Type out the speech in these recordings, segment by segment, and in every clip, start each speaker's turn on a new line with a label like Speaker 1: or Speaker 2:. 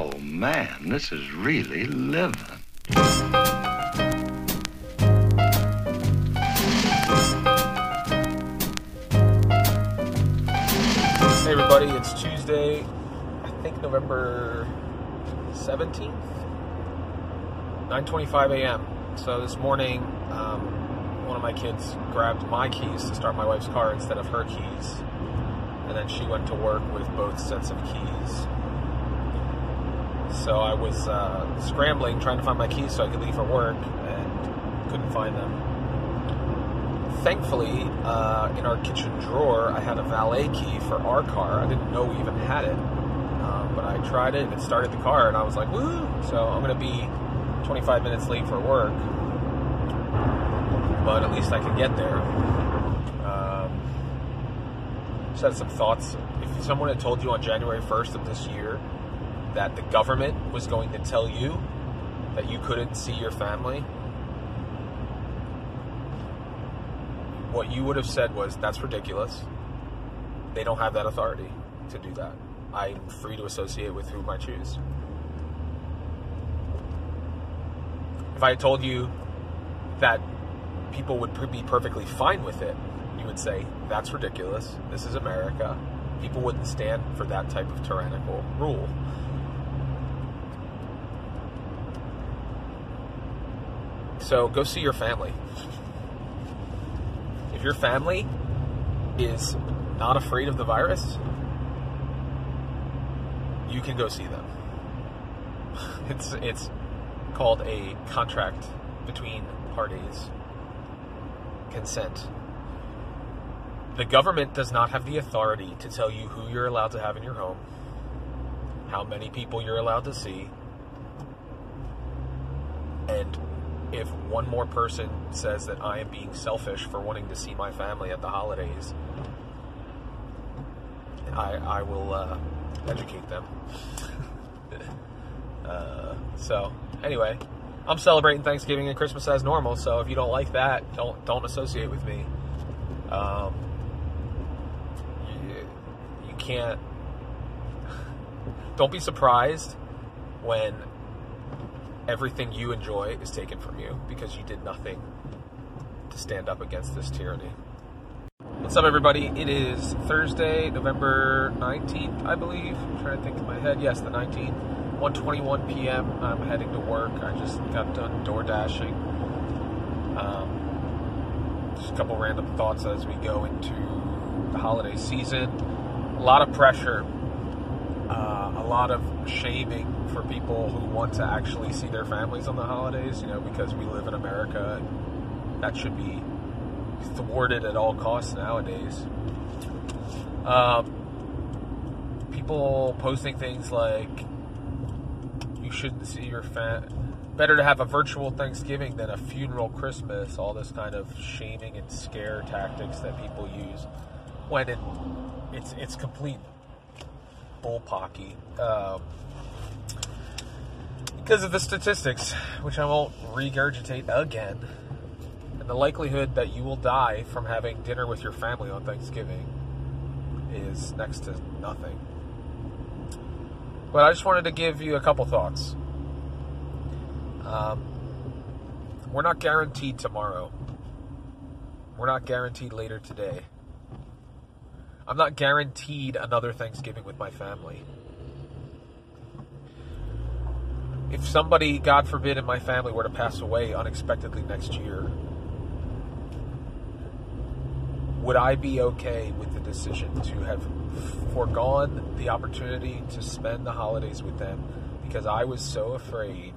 Speaker 1: Oh, man, this is really living.
Speaker 2: Hey everybody, it's Tuesday, I think November 17th, 9.25 a.m. So this morning, um, one of my kids grabbed my keys to start my wife's car instead of her keys. And then she went to work with both sets of keys. So I was uh, scrambling, trying to find my keys so I could leave for work, and couldn't find them thankfully, uh, in our kitchen drawer, I had a valet key for our car. I didn't know we even had it, um, but I tried it and it started the car, and I was like, "Woo!" So I'm gonna be 25 minutes late for work, but at least I can get there. Um, just had some thoughts. If someone had told you on January 1st of this year that the government was going to tell you that you couldn't see your family what you would have said was, that's ridiculous. They don't have that authority to do that. I'm free to associate with whom I choose. If I told you that people would be perfectly fine with it, you would say, that's ridiculous. This is America. People wouldn't stand for that type of tyrannical rule. So go see your family if your family is not afraid of the virus, you can go see them. It's it's called a contract between parties. Consent. The government does not have the authority to tell you who you're allowed to have in your home, how many people you're allowed to see, and if one more person says that I am being selfish for wanting to see my family at the holidays, I, I will uh, educate them. uh, so, anyway, I'm celebrating Thanksgiving and Christmas as normal. So if you don't like that, don't don't associate with me. Um, you, you can't. Don't be surprised when everything you enjoy is taken from you because you did nothing to stand up against this tyranny. What's up, everybody? It is Thursday, November 19th, I believe. I'm trying to think in my head. Yes, the 19th, 1:21 p.m. I'm heading to work. I just got done door dashing. Um, just a couple random thoughts as we go into the holiday season. A lot of pressure, uh, a lot of shaming for people who want to actually see their families on the holidays, you know, because we live in America and that should be thwarted at all costs nowadays. Um, people posting things like, you shouldn't see your family. Better to have a virtual Thanksgiving than a funeral Christmas. All this kind of shaming and scare tactics that people use when it, it's it's complete bullpocky. Um, because of the statistics, which I won't regurgitate again, and the likelihood that you will die from having dinner with your family on Thanksgiving is next to nothing. But I just wanted to give you a couple thoughts. Um, we're not guaranteed tomorrow. We're not guaranteed later today. I'm not guaranteed another Thanksgiving with my family. if somebody, God forbid, in my family were to pass away unexpectedly next year, would I be okay with the decision to have foregone the opportunity to spend the holidays with them because I was so afraid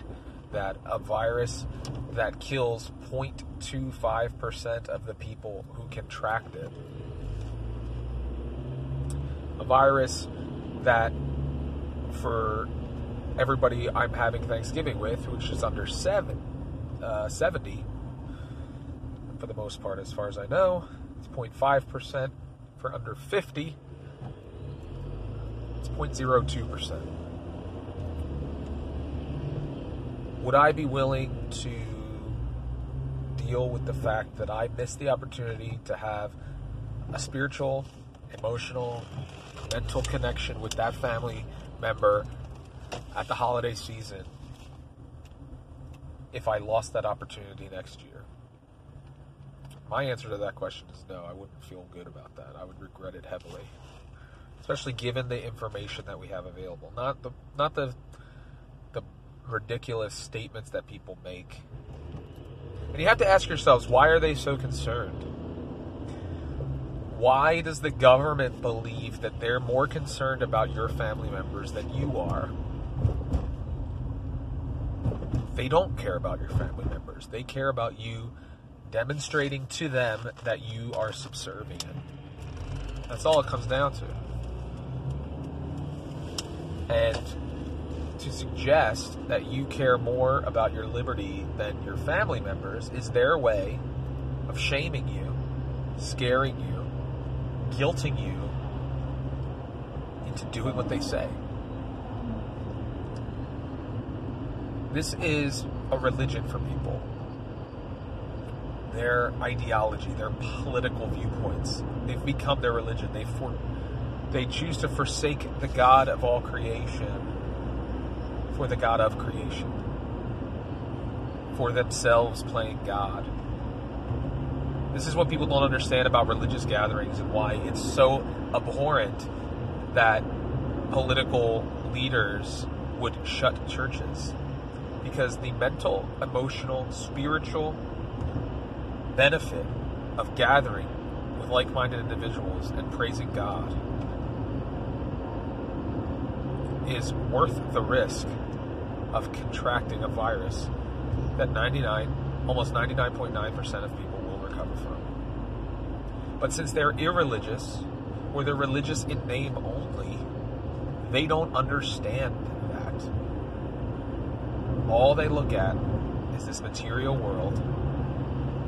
Speaker 2: that a virus that kills 0.25% of the people who contract it, virus that for everybody I'm having Thanksgiving with, which is under seven, uh, 70, for the most part, as far as I know. It's 0.5% for under 50. It's 0.02%. Would I be willing to deal with the fact that I missed the opportunity to have a spiritual, emotional, mental connection with that family member at the holiday season if I lost that opportunity next year? My answer to that question is no. I wouldn't feel good about that. I would regret it heavily, especially given the information that we have available. Not the not the the ridiculous statements that people make. And you have to ask yourselves, why are they so concerned? Why does the government believe that they're more concerned about your family members than you are? They don't care about your family members. They care about you demonstrating to them that you are subservient. That's all it comes down to. And to suggest that you care more about your liberty than your family members is their way of shaming you, scaring you, guilting you into doing what they say. This is a religion for people their ideology, their political viewpoints. They've become their religion. They for, they choose to forsake the God of all creation for the God of creation, for themselves playing God. This is what people don't understand about religious gatherings and why it's so abhorrent that political leaders would shut churches. Because the mental, emotional, spiritual, benefit of gathering with like minded individuals and praising God is worth the risk of contracting a virus that 99, almost 99.9% of people from. But since they're irreligious, or they're religious in name only, they don't understand that. All they look at is this material world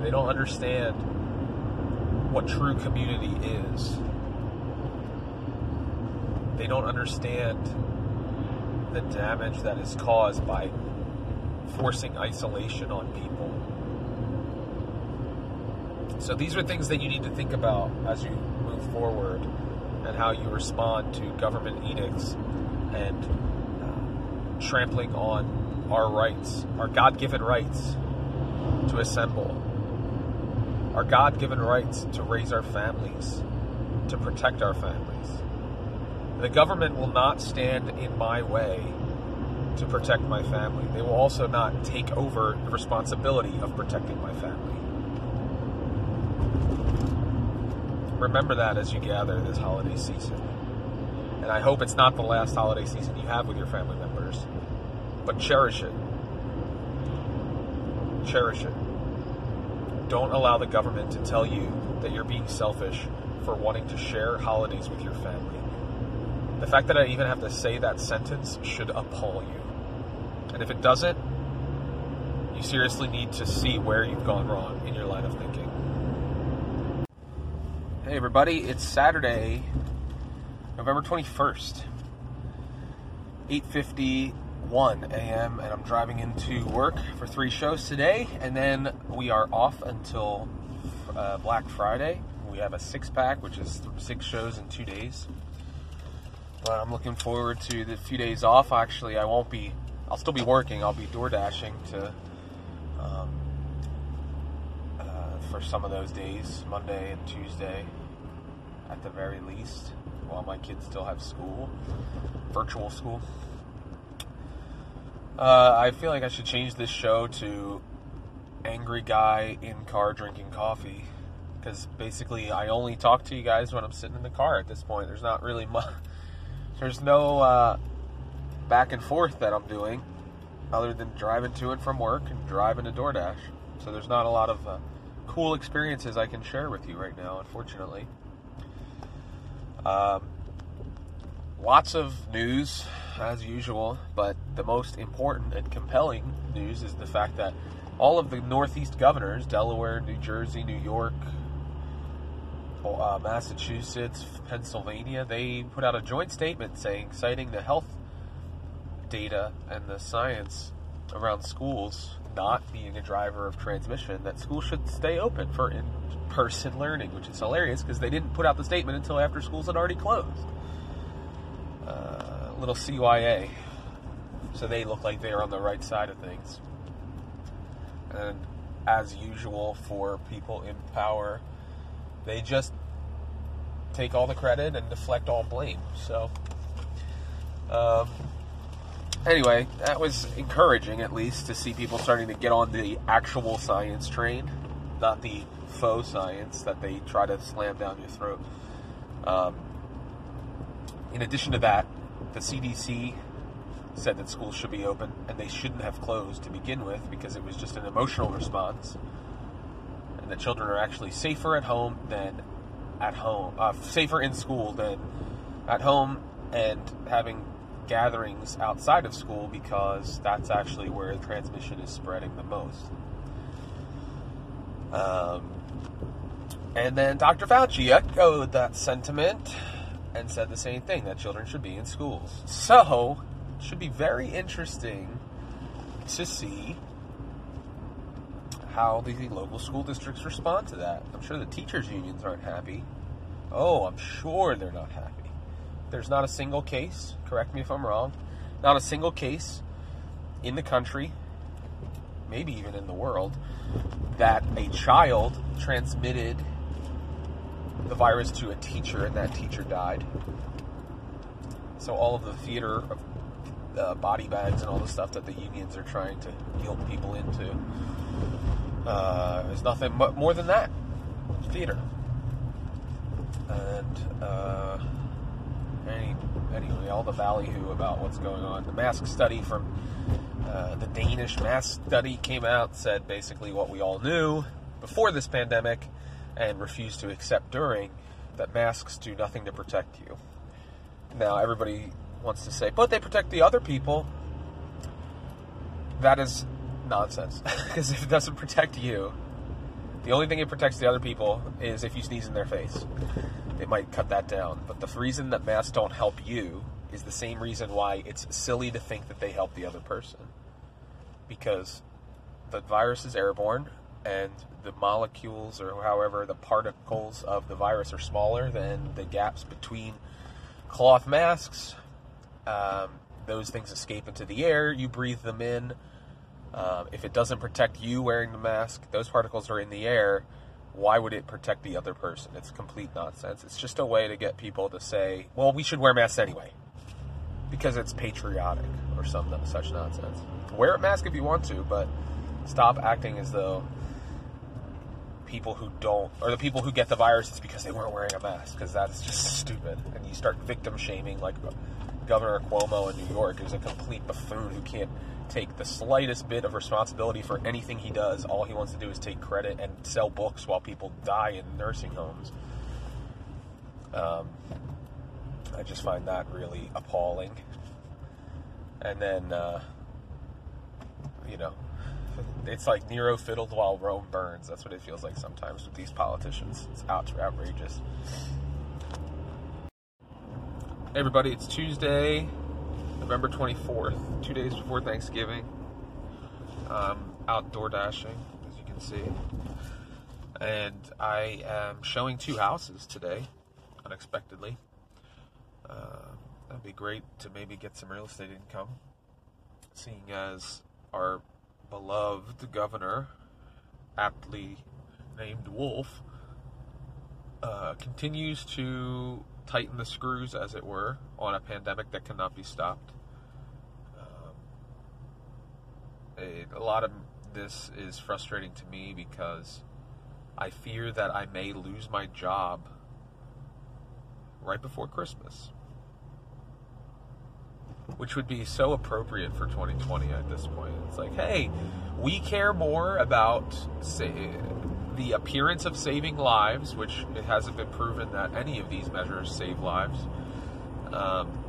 Speaker 2: they don't understand what true community is. They don't understand the damage that is caused by forcing isolation on people. So these are things that you need to think about as you move forward and how you respond to government edicts and uh, trampling on our rights, our God given rights to assemble our God given rights to raise our families, to protect our families. The government will not stand in my way to protect my family. They will also not take over the responsibility of protecting my family. Remember that as you gather this holiday season. And I hope it's not the last holiday season you have with your family members, but cherish it. Cherish it. Don't allow the government to tell you that you're being selfish for wanting to share holidays with your family. The fact that I even have to say that sentence should appall you. And if it doesn't, you seriously need to see where you've gone wrong in your line of thinking. Hey everybody, it's Saturday, November 21st. 8.51 a.m. and I'm driving into work for three shows today, and then we are off until uh, Black Friday. We have a six pack, which is six shows in two days. But I'm looking forward to the few days off. Actually, I won't be. I'll still be working. I'll be door dashing to um, uh, for some of those days, Monday and Tuesday, at the very least, while my kids still have school, virtual school. Uh, I feel like I should change this show to angry guy in car drinking coffee because basically I only talk to you guys when I'm sitting in the car at this point. There's not really much. There's no uh, back and forth that I'm doing other than driving to and from work and driving to DoorDash. So there's not a lot of uh, cool experiences I can share with you right now, unfortunately. Um, lots of news as usual, but the most important and compelling news is the fact that all of the Northeast governors Delaware, New Jersey, New York, uh, Massachusetts, Pennsylvania they put out a joint statement saying, citing the health data and the science around schools not being a driver of transmission, that schools should stay open for in person learning, which is hilarious because they didn't put out the statement until after schools had already closed. Uh, little CYA so they look like they're on the right side of things. And as usual for people in power, they just take all the credit and deflect all blame. So, um, anyway, that was encouraging at least to see people starting to get on the actual science train, not the faux science that they try to slam down your throat. Um, in addition to that, the CDC said that schools should be open and they shouldn't have closed to begin with because it was just an emotional response. And the children are actually safer at home than at home, uh, safer in school than at home and having gatherings outside of school because that's actually where transmission is spreading the most. Um, and then Dr. Fauci echoed that sentiment and said the same thing that children should be in schools. So, it should be very interesting to see how the local school districts respond to that. I'm sure the teachers' unions aren't happy. Oh, I'm sure they're not happy. There's not a single case, correct me if I'm wrong, not a single case in the country, maybe even in the world, that a child transmitted the virus to a teacher and that teacher died. So all of the theater of uh, body bags and all the stuff that the unions are trying to guilt people into uh, is nothing more than that theater. And uh, any, anyway, all the ballyhoo about what's going on. The mask study from uh, the Danish mask study came out, said basically what we all knew before this pandemic and refused to accept during that masks do nothing to protect you. Now, everybody wants to say, but they protect the other people. That is nonsense. Because if it doesn't protect you, the only thing it protects the other people is if you sneeze in their face. It might cut that down. But the reason that masks don't help you is the same reason why it's silly to think that they help the other person. Because the virus is airborne and the molecules or however the particles of the virus are smaller than the gaps between cloth masks. Um, those things escape into the air, you breathe them in. Um, if it doesn't protect you wearing the mask, those particles are in the air. Why would it protect the other person? It's complete nonsense. It's just a way to get people to say, well, we should wear masks anyway because it's patriotic or some such nonsense. Wear a mask if you want to, but stop acting as though people who don't, or the people who get the virus, it's because they weren't wearing a mask, because that's just stupid. And you start victim shaming, like Governor Cuomo in New York, who's a complete buffoon who can't take the slightest bit of responsibility for anything he does. All he wants to do is take credit and sell books while people die in nursing homes. Um, I just find that really appalling. And then, uh, you know, it's like Nero fiddled while Rome burns. That's what it feels like sometimes with these politicians. It's out, outrageous. Hey everybody, it's Tuesday, November 24th, two days before Thanksgiving. Um, outdoor dashing, as you can see. And I am showing two houses today, unexpectedly. Uh, that'd be great to maybe get some real estate income, seeing as our beloved governor, aptly named Wolf, uh, continues to tighten the screws, as it were, on a pandemic that cannot be stopped. Um, a, a lot of this is frustrating to me because I fear that I may lose my job right before Christmas which would be so appropriate for 2020 at this point. It's like, hey, we care more about the appearance of saving lives, which it hasn't been proven that any of these measures save lives. Um,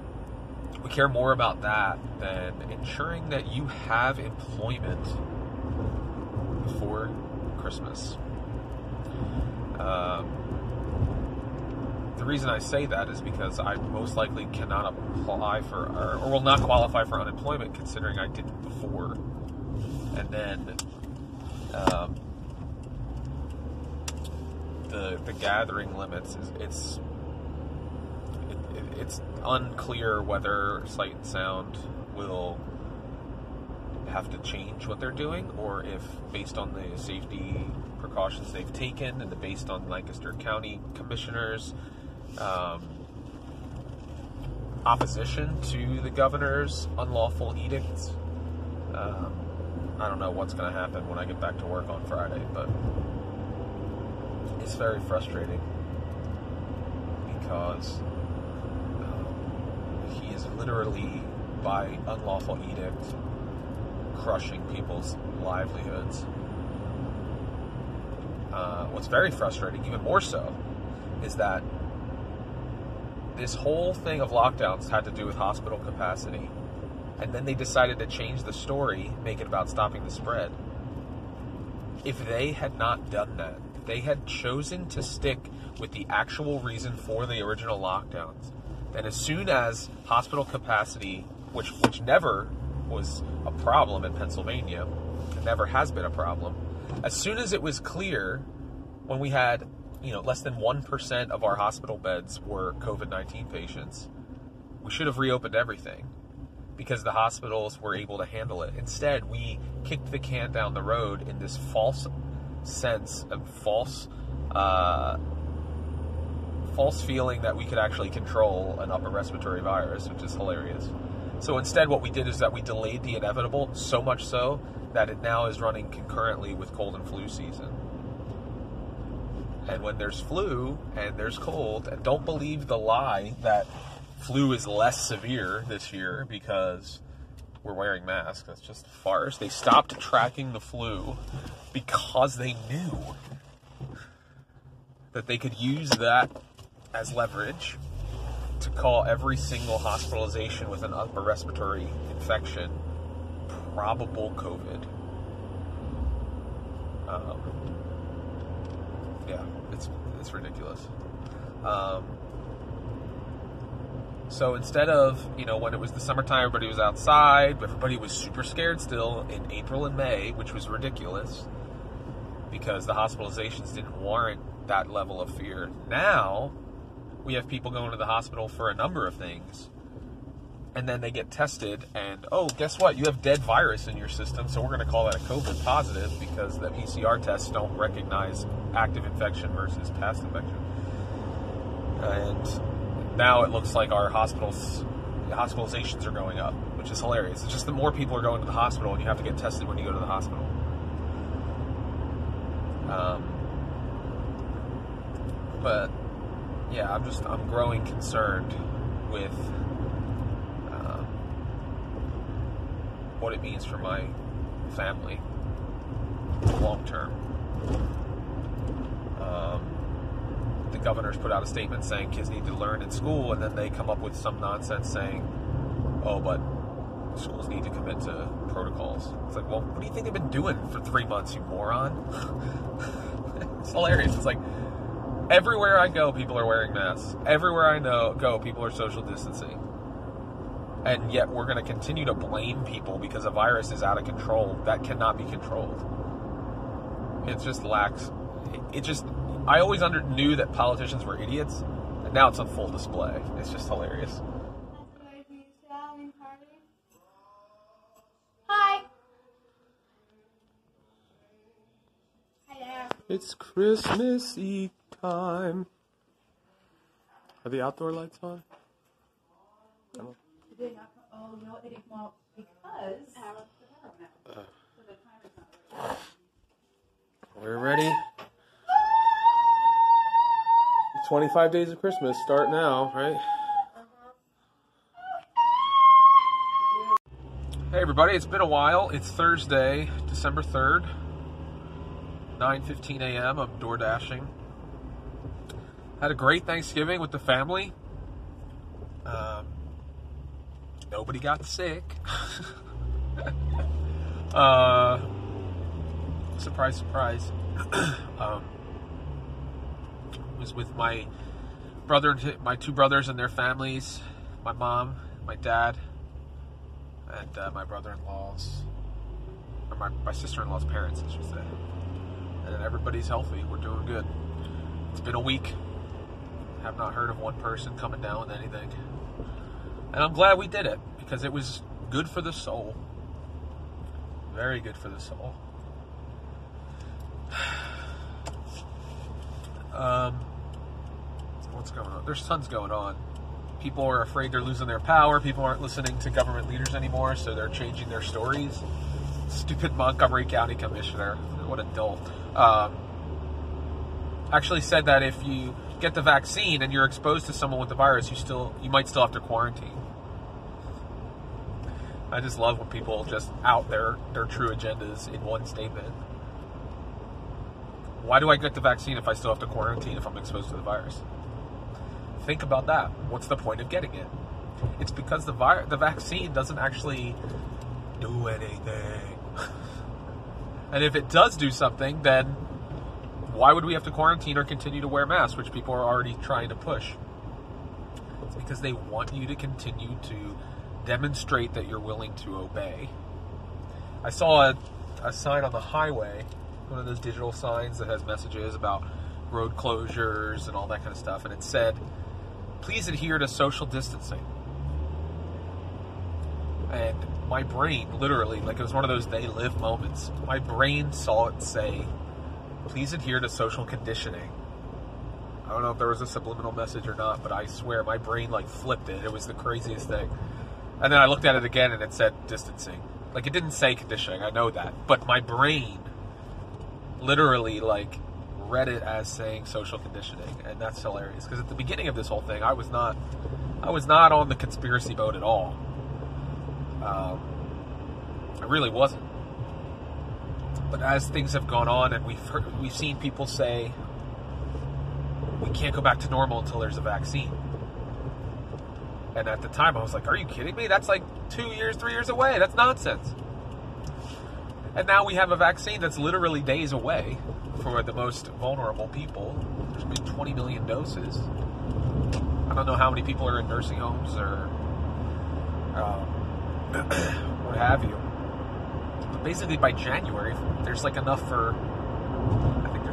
Speaker 2: we care more about that than ensuring that you have employment before Christmas. Um, the reason I say that is because I most likely cannot apply for or, or will not qualify for unemployment considering I didn't before. And then um, the the gathering limits is it's it, it, it's unclear whether Sight and Sound will have to change what they're doing, or if based on the safety precautions they've taken and the, based on Lancaster County commissioners' um, opposition to the governor's unlawful edicts. Um, I don't know what's going to happen when I get back to work on Friday, but it's very frustrating because um, he is literally, by unlawful edict, crushing people's livelihoods. Uh, what's very frustrating, even more so, is that this whole thing of lockdowns had to do with hospital capacity. And then they decided to change the story, make it about stopping the spread. If they had not done that, they had chosen to stick with the actual reason for the original lockdowns, then as soon as hospital capacity, which which never was a problem in Pennsylvania, never has been a problem, as soon as it was clear when we had you know, less than 1% of our hospital beds were COVID 19 patients. We should have reopened everything because the hospitals were able to handle it. Instead, we kicked the can down the road in this false sense of false, uh, false feeling that we could actually control an upper respiratory virus, which is hilarious. So instead, what we did is that we delayed the inevitable so much so that it now is running concurrently with cold and flu season. And when there's flu and there's cold, and don't believe the lie that flu is less severe this year because we're wearing masks. That's just farce. They stopped tracking the flu because they knew that they could use that as leverage to call every single hospitalization with an upper respiratory infection probable COVID. Um, yeah, it's ridiculous. Um, so instead of you know when it was the summertime, everybody was outside, everybody was super scared still in April and May, which was ridiculous because the hospitalizations didn't warrant that level of fear. Now we have people going to the hospital for a number of things and then they get tested and oh guess what? You have dead virus in your system so we're going to call that a covid positive because the pcr tests don't recognize active infection versus past infection. And now it looks like our hospitals hospitalizations are going up which is hilarious. It's just that more people are going to the hospital and you have to get tested when you go to the hospital. Um, but yeah i'm just i'm growing concerned with what it means for my family long term. Um, the governor's put out a statement saying kids need to learn in school, and then they come up with some nonsense saying, "Oh, but schools need to commit to protocols." It's like, well, what do you think they've been doing for three months, you moron? it's hilarious. It's like everywhere I go, people are wearing masks. Everywhere I know go, people are social distancing and yet we're going to continue to blame people because a virus is out of control that cannot be controlled. It just lacks. It, just. I always under, knew that politicians were idiots, and now it's on full display. It's just hilarious.
Speaker 3: Hi. Hello.
Speaker 2: It's Christmas Eve time. Are the outdoor lights on?
Speaker 3: Did not. Oh no, it didn't because.
Speaker 2: Uh, we're ready. 25 days of Christmas start now, right? Hey everybody, it's been a while. It's Thursday, December 3rd, 9:15 a.m. I'm door dashing. Had a great Thanksgiving with the family. Um, nobody got sick. uh, surprise, surprise. um, was with my brother, my two brothers and their families, my mom, my dad, and uh, my brother-in-law's, or my, my sister-in-law's parents, I should say. And everybody's healthy. We're doing good. It's been a week. Have not heard of one person coming down with anything. And I'm glad we did it because it was good for the soul. Very good for the soul. Um, what's going on? There's tons going on. People are afraid they're losing their power. People aren't listening to government leaders anymore, so they're changing their stories. Stupid Montgomery County Commissioner, what a dolt, um, actually said that if you get the vaccine and you're exposed to someone with the virus, you still you might still have to quarantine. I just love when people just out their their true agendas in one statement. Why do I get the vaccine if I still have to quarantine if I'm exposed to the virus? Think about that. What's the point of getting it? It's because the vi- the vaccine doesn't actually do anything. and if it does do something, then why would we have to quarantine or continue to wear masks, which people are already trying to push? It's because they want you to continue to demonstrate that you're willing to obey. I saw a, a sign on the highway one of those digital signs that has messages about road closures and all that kind of stuff, and it said, "Please adhere to social distancing." And my brain, literally, like it was one of those "they live" moments. My brain saw it say, "Please adhere to social conditioning." I don't know if there was a subliminal message or not, but I swear my brain like flipped it. It was the craziest thing. And then I looked at it again and it said distancing. Like it didn't say conditioning, I know that. But my brain literally like read it as saying social conditioning, and that's hilarious. Because at the beginning of this whole thing, I was not, I was not on the conspiracy boat at all. Um, I really wasn't. But as things have gone on, and we've heard, we've seen people say we can't go back to normal until there's a vaccine. And at the time, I was like, "Are you kidding me? That's like two years, three years away. That's nonsense." And now we have a vaccine that's literally days away for the most vulnerable people. There's been 20 million doses. I don't know how many people are in nursing homes or um, what have you. But basically, by January, there's like enough for,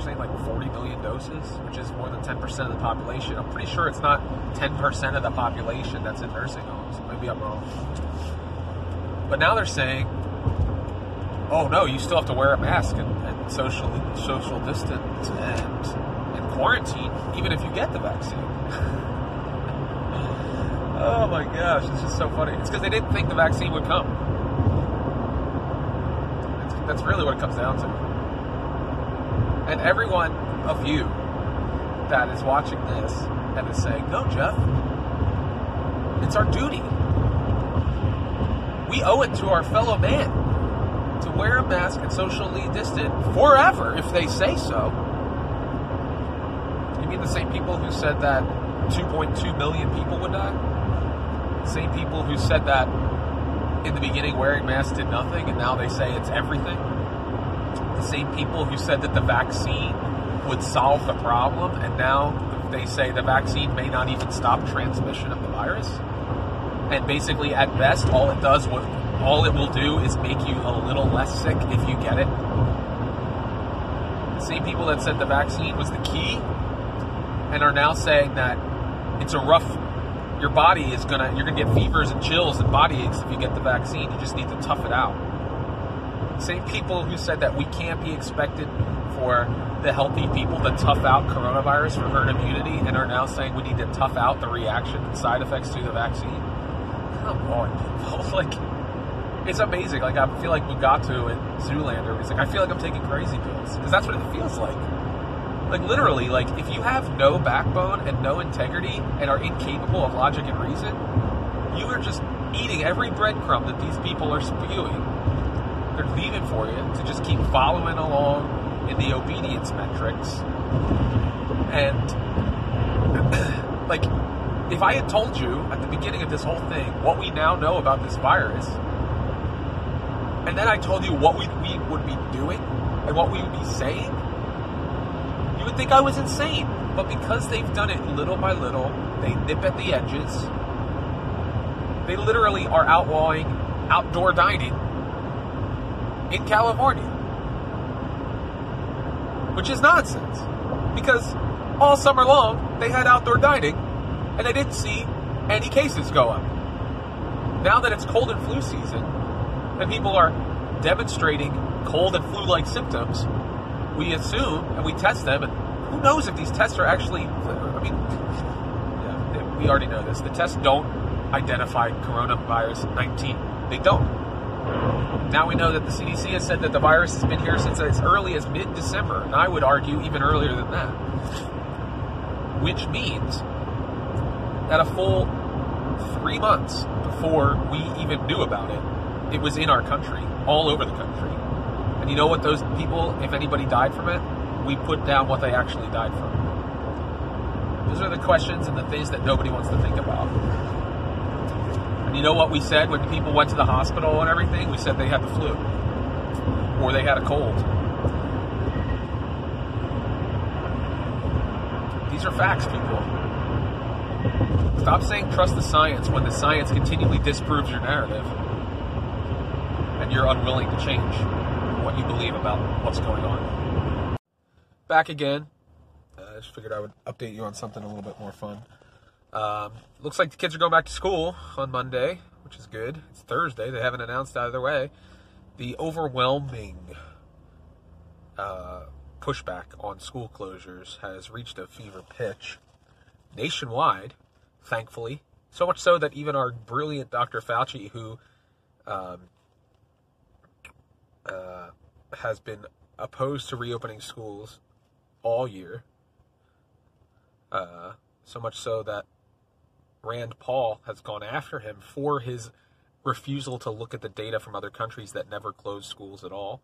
Speaker 2: they're saying like 40 million doses, which is more than 10% of the population. I'm pretty sure it's not 10% of the population that's in nursing homes. Maybe I'm wrong. But now they're saying oh no, you still have to wear a mask and, and social social distance and and quarantine, even if you get the vaccine. oh my gosh, it's just so funny. It's because they didn't think the vaccine would come. That's really what it comes down to. And everyone of you that is watching this and is saying, "No, Jeff, it's our duty. We owe it to our fellow man." to wear a mask and socially distant forever if they say so. You mean the same people who said that 2.2 million people would die? The same people who said that in the beginning wearing masks did nothing and now they say it's everything? Same people who said that the vaccine would solve the problem and now they say the vaccine may not even stop transmission of the virus? And basically, at best, all it does was all it will do is make you a little less sick if you get it. The same people that said the vaccine was the key and are now saying that it's a rough your body is gonna you're gonna get fevers and chills and body aches if you get the vaccine. You just need to tough it out. Same people who said that we can't be expected for the healthy people to tough out coronavirus for herd immunity and are now saying we need to tough out the reaction and side effects to the vaccine. Come on, people. Like it's amazing. Like I feel like Mugatu in Zoolander. He's like, I feel like I'm taking crazy pills because that's what it feels like. Like literally, like if you have no backbone and no integrity and are incapable of logic and reason, you are just eating every breadcrumb that these people are spewing. They're leaving for you to just keep following along in the obedience metrics. And like, if I had told you at the beginning of this whole thing what we now know about this virus, and then I told you what we, we would be doing and what we would be saying, you would think I was insane. But because they've done it little by little, they nip at the edges. They literally are outlawing outdoor dining in California, which is nonsense. Because all summer long they had outdoor dining and they didn't see any cases go up. Now that it's cold and flu season, and people are demonstrating cold and flu-like symptoms, we assume and we test them, and who knows if these tests are actually? I mean, yeah, we already know this. The tests don't identify coronavirus 19. They don't. Now we know that the CDC has said that the virus has been here since as early as mid-December, and I would argue even earlier than that. Which means that a full three months before we even knew about it, it was in our country, all over the country. And you know what those people, if anybody died from it, we put down what they actually died from. Those are the questions and the things that nobody wants to think about. You know what we said when people went to the hospital and everything? We said they had the flu or they had a cold. These are facts, people. Stop saying trust the science when the science continually disproves your narrative and you're unwilling to change what you believe about what's going on. Back again. Uh, I just figured I would update you on something a little bit more fun. Um, looks like the kids are going back to school on Monday, which is good. It's Thursday. They haven't announced either way. The overwhelming uh, pushback on school closures has reached a fever pitch nationwide, thankfully. So much so that even our brilliant Dr. Fauci, who um, uh, has been opposed to reopening schools all year, uh, so much so that Rand Paul has gone after him for his refusal to look at the data from other countries that never closed schools at all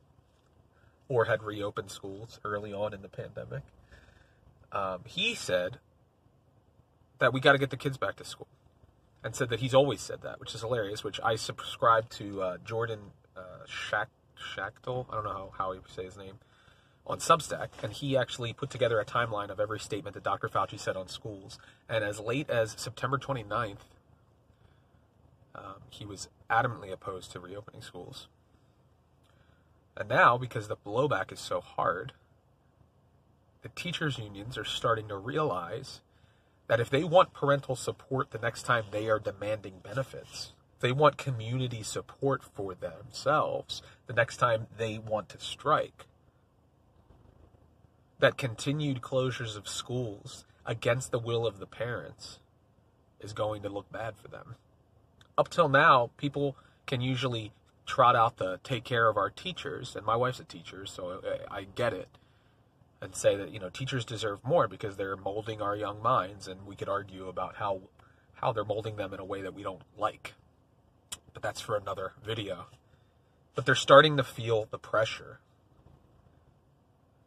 Speaker 2: or had reopened schools early on in the pandemic. Um, he said that we got to get the kids back to school and said that he's always said that, which is hilarious, which I subscribe to uh, Jordan uh, Schachtel. I don't know how, how you say his name on Substack, and he actually put together a timeline of every statement that Dr. Fauci said on schools. And as late as September 29th, um, he was adamantly opposed to reopening schools. And now, because the blowback is so hard, the teachers' unions are starting to realize that if they want parental support the next time they are demanding benefits, they want community support for themselves the next time they want to strike, that continued closures of schools against the will of the parents is going to look bad for them. Up till now, people can usually trot out the take care of our teachers, and my wife's a teacher, so I, get it, and say that you know teachers deserve more because they're molding our young minds, and we could argue about how how they're molding them in a way that we don't like. But that's for another video. But they're starting to feel the pressure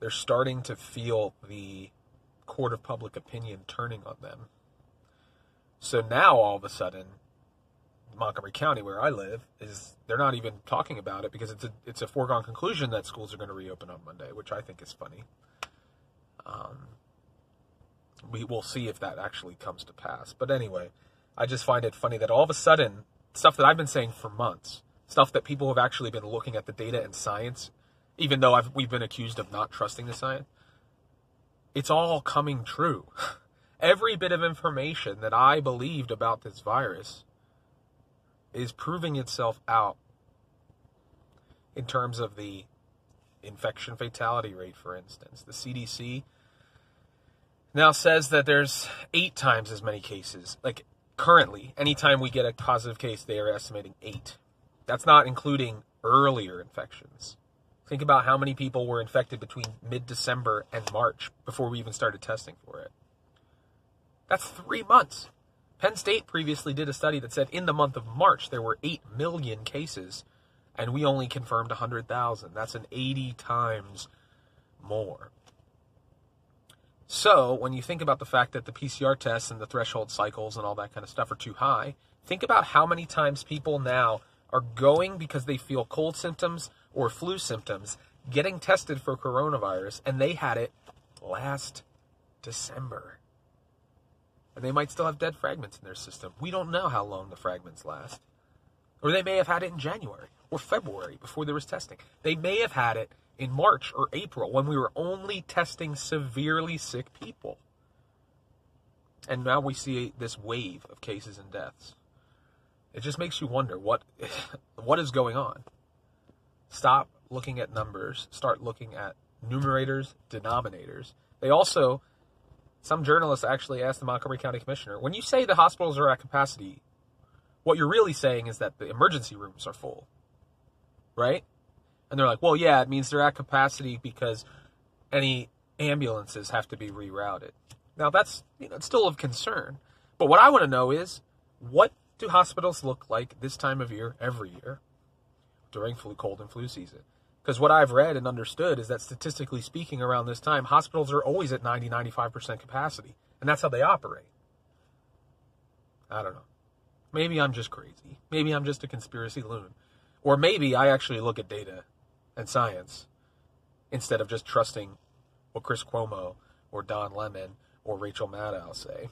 Speaker 2: they're starting to feel the court of public opinion turning on them. So now all of a sudden, Montgomery County, where I live, is they're not even talking about it because it's a it's a foregone conclusion that schools are going to reopen on Monday, which I think is funny. Um, we will see if that actually comes to pass. But anyway, I just find it funny that all of a sudden, stuff that I've been saying for months, stuff that people have actually been looking at the data and science even though I've, we've been accused of not trusting the science, it's all coming true. Every bit of information that I believed about this virus is proving itself out in terms of the infection fatality rate, for instance. The CDC now says that there's eight times as many cases. Like currently, anytime we get a positive case, they are estimating eight. That's not including earlier infections. Think about how many people were infected between mid December and March before we even started testing for it. That's three months. Penn State previously did a study that said in the month of March there were 8 million cases and we only confirmed 100,000. That's an 80 times more. So, when you think about the fact that the PCR tests and the threshold cycles and all that kind of stuff are too high, think about how many times people now are going because they feel cold symptoms or flu symptoms getting tested for coronavirus, and they had it last December. And they might still have dead fragments in their system. We don't know how long the fragments last. Or they may have had it in January or February before there was testing. They may have had it in March or April when we were only testing severely sick people. And now we see this wave of cases and deaths. It just makes you wonder what what is going on. Stop looking at numbers, start looking at numerators, denominators. They also, some journalists actually asked the Montgomery County Commissioner, when you say the hospitals are at capacity, what you're really saying is that the emergency rooms are full, right? And they're like, well, yeah, it means they're at capacity because any ambulances have to be rerouted. Now that's you know, it's still of concern. But what I want to know is what do hospitals look like this time of year every year during flu, cold and flu season? Because what I've read and understood is that statistically speaking, around this time, hospitals are always at 90, 95% capacity. And that's how they operate. I don't know. Maybe I'm just crazy. Maybe I'm just a conspiracy loon. Or maybe I actually look at data and science instead of just trusting what Chris Cuomo or Don Lemon or Rachel Maddow say.